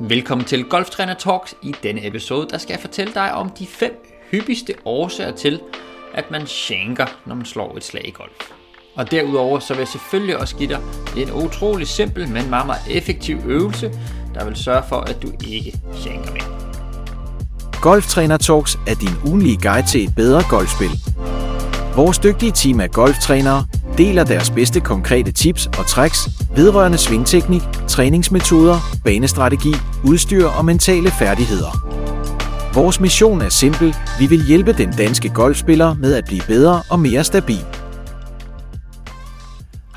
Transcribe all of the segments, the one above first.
Velkommen til Golftræner Talks. I denne episode der skal jeg fortælle dig om de fem hyppigste årsager til, at man shanker, når man slår et slag i golf. Og derudover så vil jeg selvfølgelig også give dig en utrolig simpel, men meget, meget effektiv øvelse, der vil sørge for, at du ikke shanker mere. Golftræner Talks er din ugenlige guide til et bedre golfspil. Vores dygtige team af golftrænere deler deres bedste konkrete tips og tricks vedrørende svingteknik, træningsmetoder, banestrategi, udstyr og mentale færdigheder. Vores mission er simpel. Vi vil hjælpe den danske golfspiller med at blive bedre og mere stabil.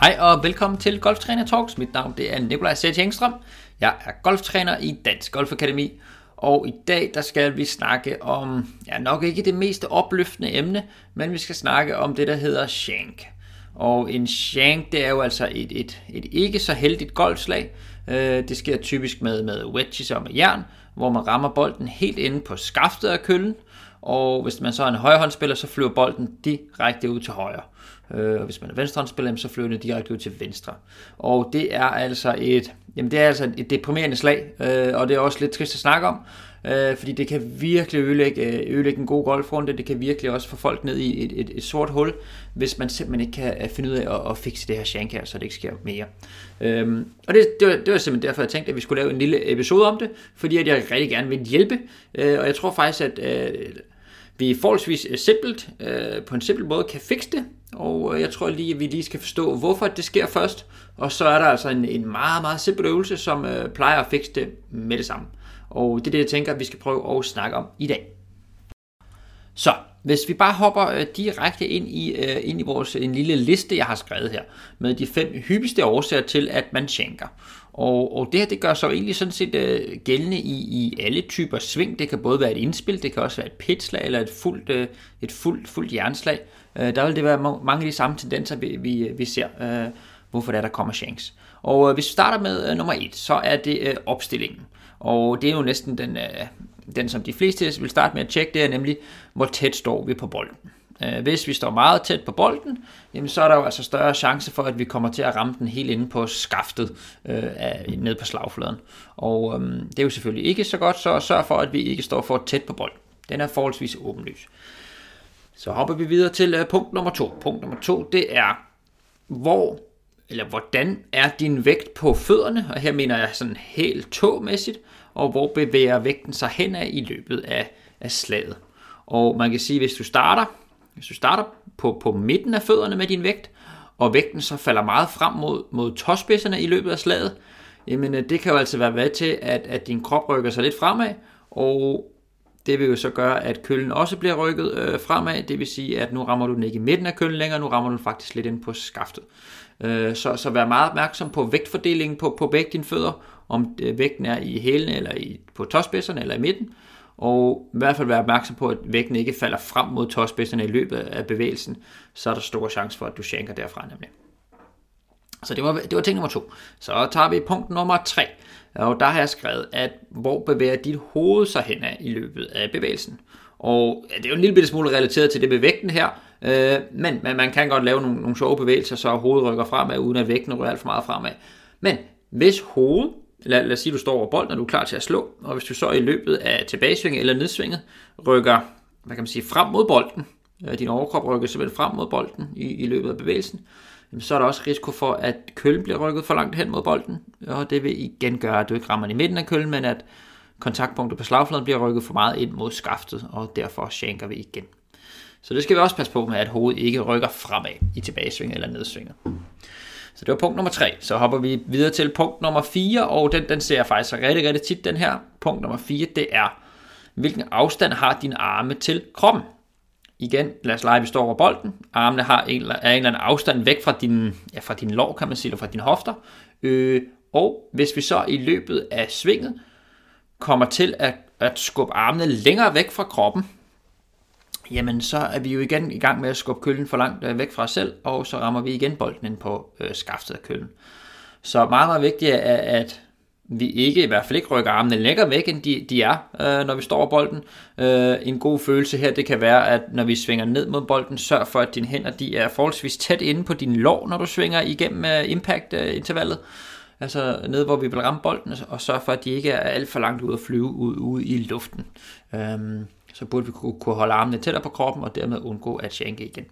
Hej og velkommen til Golftræner Talks. Mit navn det er Nikolaj Sæt Engstrøm. Jeg er golftræner i Dansk Golf Akademi, og i dag der skal vi snakke om, ja nok ikke det mest opløftende emne, men vi skal snakke om det, der hedder shank. Og en shank, det er jo altså et, et, et ikke så heldigt golfslag. Øh, det sker typisk med, med wedges og med jern, hvor man rammer bolden helt inde på skaftet af køllen, og hvis man så er en højhåndspiller, så flyver bolden direkte ud til højre. Øh, og hvis man er venstrehåndsspiller, så flyver den direkte ud til venstre. Og det er altså et, jamen det er altså et deprimerende slag, øh, og det er også lidt trist at snakke om, øh, fordi det kan virkelig ødelægge, øh, ødelægge en god golfrunde, det kan virkelig også få folk ned i et, et, et sort hul, hvis man simpelthen ikke kan øh, finde ud af at, at fikse det her shank her, så det ikke sker mere. Øhm, og det, det, var, det var simpelthen derfor, jeg tænkte, at vi skulle lave en lille episode om det, fordi at jeg rigtig gerne vil hjælpe, øh, og jeg tror faktisk, at øh, vi forholdsvis øh, simpelt, øh, på en simpel måde kan fikse det, og øh, jeg tror lige, at vi lige skal forstå, hvorfor det sker først, og så er der altså en, en meget, meget simpel øvelse, som øh, plejer at fikse det med det samme. Og det er det, jeg tænker, at vi skal prøve at snakke om i dag. Så, hvis vi bare hopper øh, direkte ind i, øh, ind i vores en lille liste, jeg har skrevet her, med de fem hyppigste årsager til, at man skænker. Og, og det her, det gør så egentlig sådan set øh, gældende i, i alle typer sving. Det kan både være et indspil, det kan også være et pitslag eller et fuldt, øh, et fuldt, fuldt jernslag. Øh, der vil det være mange af de samme tendenser, vi, vi, øh, vi ser, øh, hvorfor der, der kommer shanks. Og øh, hvis vi starter med øh, nummer et, så er det øh, opstillingen. Og det er jo næsten den, øh, den, som de fleste vil starte med at tjekke, det er nemlig, hvor tæt står vi på bolden. Øh, hvis vi står meget tæt på bolden, jamen så er der jo altså større chance for, at vi kommer til at ramme den helt inde på skaftet øh, ned på slagfladen. Og øh, det er jo selvfølgelig ikke så godt, så sørg for, at vi ikke står for tæt på bolden. Den er forholdsvis åbenlys. Så hopper vi videre til øh, punkt nummer to. Punkt nummer to, det er, hvor eller hvordan er din vægt på fødderne, og her mener jeg sådan helt tåmæssigt, og hvor bevæger vægten sig hen af i løbet af, af slaget. Og man kan sige, hvis du starter, hvis du starter på, på midten af fødderne med din vægt, og vægten så falder meget frem mod, mod tåspidserne i løbet af slaget, jamen øh, det kan jo altså være med til, at, at din krop rykker sig lidt fremad, og det vil jo så gøre, at køllen også bliver rykket øh, fremad, det vil sige, at nu rammer du den ikke i midten af køllen længere, nu rammer du den faktisk lidt ind på skaftet. Øh, så, så vær meget opmærksom på vægtfordelingen på, på begge dine fødder, om øh, vægten er i hælene, eller i, på tåspidserne, eller i midten, og i hvert fald være opmærksom på, at vægten ikke falder frem mod tåspidserne i løbet af bevægelsen, så er der stor chance for, at du shanker derfra nemlig. Så det var, det var ting nummer to. Så tager vi punkt nummer tre. Og der har jeg skrevet, at hvor bevæger dit hoved sig hen af i løbet af bevægelsen. Og ja, det er jo en lille bitte smule relateret til det med vægten her, øh, men, men man kan godt lave nogle, nogle sjove bevægelser, så hovedet rykker fremad, uden at vægten rører alt for meget fremad. Men hvis hovedet, lad, lad os sige, du står over bolden, og du er klar til at slå, og hvis du så i løbet af tilbagesvinget eller nedsvinget rykker hvad kan man sige, frem mod bolden, øh, din overkrop rykker simpelthen frem mod bolden i, i løbet af bevægelsen, så er der også risiko for, at køllen bliver rykket for langt hen mod bolden, og det vil igen gøre, at du ikke rammer i midten af køllen, men at kontaktpunktet på slagfladen bliver rykket for meget ind mod skaftet, og derfor shanker vi igen. Så det skal vi også passe på med, at hovedet ikke rykker fremad i tilbagesvinget eller nedsvinget. Så det var punkt nummer 3. Så hopper vi videre til punkt nummer 4, og den, den ser jeg faktisk rigtig, rigtig tit, den her. Punkt nummer 4, det er, hvilken afstand har dine arme til kroppen? Igen, lad os lege, vi står over bolden. Armene har en, er en eller anden afstand væk fra din, ja, fra din lår, kan man sige, eller fra dine hofter. Øh, og hvis vi så i løbet af svinget kommer til at, at skubbe armene længere væk fra kroppen, jamen så er vi jo igen i gang med at skubbe køllen for langt øh, væk fra os selv, og så rammer vi igen bolden ind på øh, skaftet af køllen. Så meget, meget vigtigt er, at vi ikke, i hvert fald ikke rykker armene længere væk, end de, de er, øh, når vi står over bolden. Øh, en god følelse her, det kan være, at når vi svinger ned mod bolden, sørg for, at dine hænder de er forholdsvis tæt inde på din lår, når du svinger igennem øh, impact-intervallet. altså ned hvor vi vil ramme bolden, og sørg for, at de ikke er alt for langt ud at flyve ud, ud i luften. Øh, så burde vi kunne holde armene tættere på kroppen, og dermed undgå at shanke igen.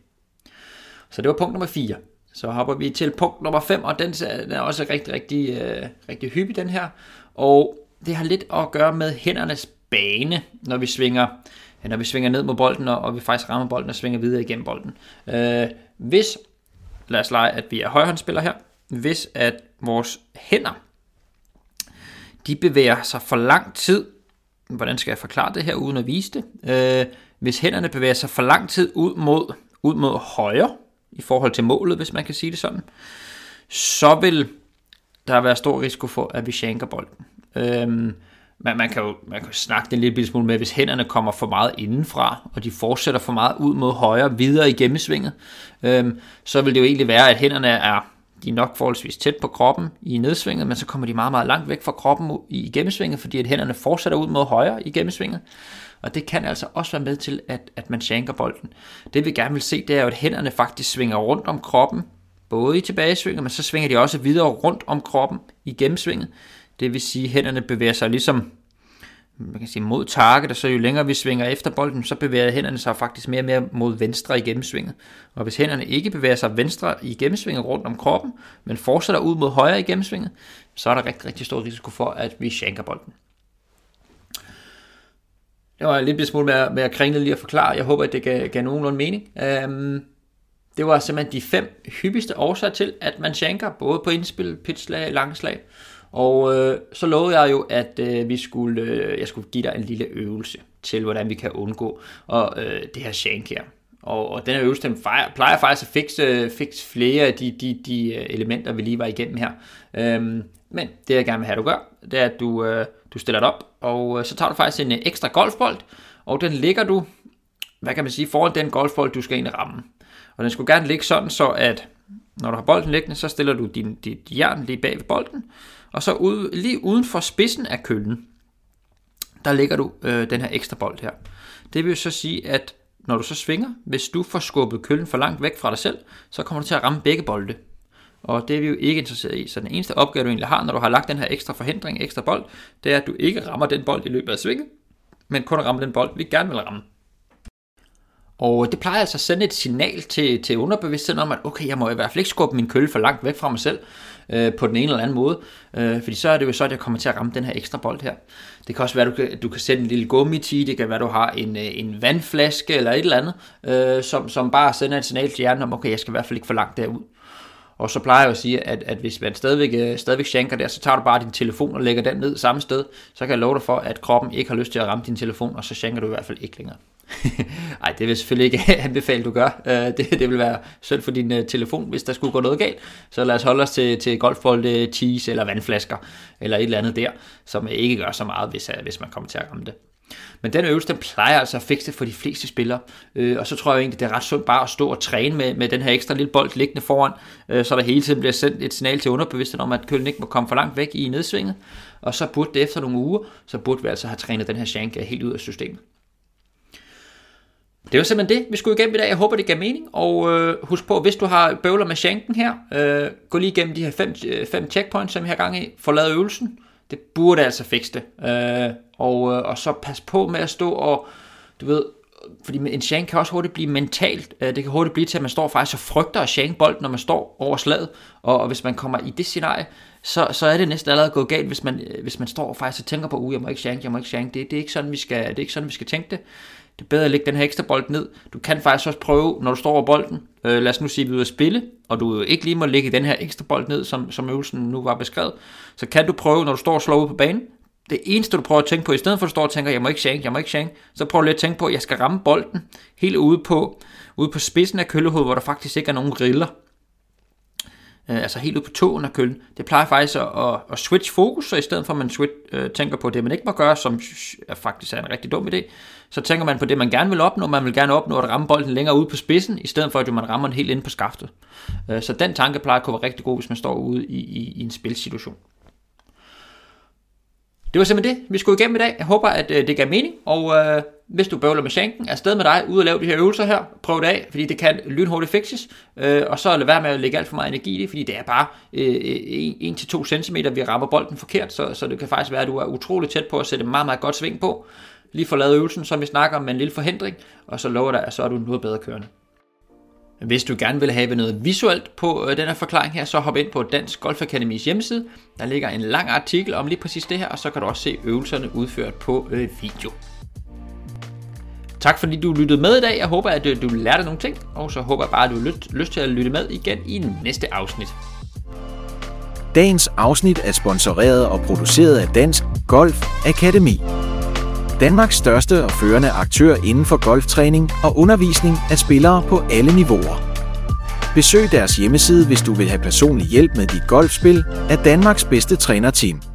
Så det var punkt nummer 4. Så hopper vi til punkt nummer 5, og den er også rigtig, rigtig, øh, rigtig hyppig, den her. Og det har lidt at gøre med hændernes bane, når vi svinger, når vi svinger ned mod bolden, og, og vi faktisk rammer bolden og svinger videre igennem bolden. Øh, hvis, lad os lege, at vi er højhåndsspiller her, hvis at vores hænder, de bevæger sig for lang tid, hvordan skal jeg forklare det her uden at vise det? Øh, hvis hænderne bevæger sig for lang tid ud mod, ud mod højre, i forhold til målet, hvis man kan sige det sådan, så vil der være stor risiko for, at vi shanker bolden. Øhm, man, man, kan jo man kan jo snakke det en lille smule med, hvis hænderne kommer for meget indenfra, og de fortsætter for meget ud mod højre, videre i gennemsvinget, øhm, så vil det jo egentlig være, at hænderne er de er nok forholdsvis tæt på kroppen i nedsvinget, men så kommer de meget, meget langt væk fra kroppen i gennemsvinget, fordi at hænderne fortsætter ud mod højre i gennemsvinget. Og det kan altså også være med til, at, at man shanker bolden. Det vi gerne vil se, det er jo, at hænderne faktisk svinger rundt om kroppen, både i tilbagesvinget, men så svinger de også videre rundt om kroppen i gennemsvinget. Det vil sige, at hænderne bevæger sig ligesom man kan sige, mod target, og så jo længere vi svinger efter bolden, så bevæger hænderne sig faktisk mere og mere mod venstre i gennemsvinget. Og hvis hænderne ikke bevæger sig venstre i gennemsvinget rundt om kroppen, men fortsætter ud mod højre i gennemsvinget, så er der rigtig, rigtig stor risiko for, at vi shanker bolden. Det var lidt smule med, med at kringle lige at forklare. Jeg håber, at det gav, gav nogenlunde mening. Øhm, det var simpelthen de fem hyppigste årsager til, at man shanker, både på indspil, pitchslag, langslag. Og øh, så lovede jeg jo, at øh, vi skulle, øh, jeg skulle give dig en lille øvelse til, hvordan vi kan undgå og, øh, det her shank her. Og, og den her øvelse, den plejer faktisk at fikse, fikse flere af de, de, de øh, elementer, vi lige var igennem her. Øhm, men det jeg gerne vil have, du gør, det er, at du, øh, du stiller det op, og øh, så tager du faktisk en øh, ekstra golfbold, og den ligger du, hvad kan man sige, foran den golfbold, du skal ind i rammen. Og den skulle gerne ligge sådan, så at når du har bolden liggende, så stiller du din, dit jern lige bag ved bolden, og så ude, lige uden for spidsen af køllen, der ligger du øh, den her ekstra bold her. Det vil jo så sige, at når du så svinger, hvis du får skubbet køllen for langt væk fra dig selv, så kommer du til at ramme begge bolde. Og det er vi jo ikke interesseret i. Så den eneste opgave, du egentlig har, når du har lagt den her ekstra forhindring, ekstra bold, det er, at du ikke rammer den bold i løbet af svinget, men kun rammer den bold, vi gerne vil ramme. Og det plejer altså at sende et signal til, til underbevidstheden om, at okay, jeg må i hvert fald ikke skubbe min kølle for langt væk fra mig selv øh, på den ene eller anden måde, øh, fordi så er det jo så, at jeg kommer til at ramme den her ekstra bold her. Det kan også være, at du kan, du kan sætte en lille gummi til, det kan være, at du har en, øh, en vandflaske eller et eller andet, øh, som, som bare sender et signal til hjernen om, okay, jeg skal i hvert fald ikke for langt derud. Og så plejer jeg at sige, at, at hvis man stadigvæk, øh, stadigvæk shanker der, så tager du bare din telefon og lægger den ned samme sted, så kan jeg love dig for, at kroppen ikke har lyst til at ramme din telefon, og så shanker du i hvert fald ikke længere. Nej, det vil selvfølgelig ikke anbefale, du gør. Øh, det, det vil være synd for din øh, telefon, hvis der skulle gå noget galt. Så lad os holde os til, til golfbolde, øh, cheese eller vandflasker, eller et eller andet der, som ikke gør så meget, hvis, hvis man kommer til at ramme det. Men den øvelse, den plejer altså at fikse for de fleste spillere. Øh, og så tror jeg egentlig, det er ret sundt bare at stå og træne med, med den her ekstra lille bold liggende foran, øh, så der hele tiden bliver sendt et signal til underbevidstheden om, at køllen ikke må komme for langt væk i nedsvinget. Og så burde det efter nogle uger, så burde vi altså have trænet den her shank helt ud af systemet. Det var simpelthen det, vi skulle igennem i dag. Jeg håber, det gav mening. Og øh, husk på, hvis du har bøvler med shanken her, øh, gå lige igennem de her fem, øh, fem checkpoints, som vi har gang i. Få lavet øvelsen. Det burde altså fikse det. Øh, og, øh, og så pas på med at stå og, du ved, fordi en shank kan også hurtigt blive mentalt. Øh, det kan hurtigt blive til, at man står faktisk og frygter at shank bolden, når man står over slaget. Og, og hvis man kommer i det scenarie, så, så er det næsten allerede gået galt, hvis man, øh, hvis man står og faktisk og tænker på, uh, jeg må ikke shank, jeg må ikke shank. Det, det, er ikke sådan, vi skal, det er ikke sådan, vi skal tænke det. Det er bedre at lægge den her ekstra bold ned. Du kan faktisk også prøve, når du står over bolden, øh, lad os nu sige, at vi er ude at spille, og du ikke lige må lægge den her ekstra bold ned, som, som øvelsen nu var beskrevet, så kan du prøve, når du står og slår ud på banen, det eneste du prøver at tænke på, i stedet for at du står og tænker, jeg må ikke shank, jeg må ikke shank, så prøv lige at tænke på, at jeg skal ramme bolden helt ude på, ude på spidsen af køllehovedet, hvor der faktisk ikke er nogen riller. Øh, altså helt ud på tåen af køllen. Det plejer faktisk at, at, at switch fokus, så i stedet for at man switch, øh, tænker på det, man ikke må gøre, som er faktisk er en rigtig dum idé, så tænker man på det, man gerne vil opnå. Man vil gerne opnå at ramme bolden længere ude på spidsen, i stedet for at man rammer den helt ind på skaftet. Øh, så den tanke plejer at kunne være rigtig god, hvis man står ude i, i, i en spilsituation. Det var simpelthen det, vi skulle igennem i dag. Jeg håber, at øh, det gav mening, og øh, hvis du bøvler med shanken, er sted med dig, ud og lave de her øvelser her. Prøv det af, fordi det kan lynhurtigt fixes, øh, og så lad være med at lægge alt for meget energi i det, fordi det er bare øh, 1-2 cm, vi rammer bolden forkert, så, så det kan faktisk være, at du er utrolig tæt på at sætte meget, meget godt sving på. Lige få lavet øvelsen, som vi snakker om, med en lille forhindring, og så lover dig, at så er du noget bedre kørende. Hvis du gerne vil have noget visuelt på øh, den her forklaring her, så hop ind på Dansk Golf Akademis hjemmeside. Der ligger en lang artikel om lige præcis det her, og så kan du også se øvelserne udført på øh, video. Tak fordi du lyttede med i dag. Jeg håber, at øh, du lærte nogle ting, og så håber jeg bare, at du har lyst til at lytte med igen i næste afsnit. Dagens afsnit er sponsoreret og produceret af Dansk Golf Akademi. Danmarks største og førende aktør inden for golftræning og undervisning af spillere på alle niveauer. Besøg deres hjemmeside, hvis du vil have personlig hjælp med dit golfspil af Danmarks bedste trænerteam.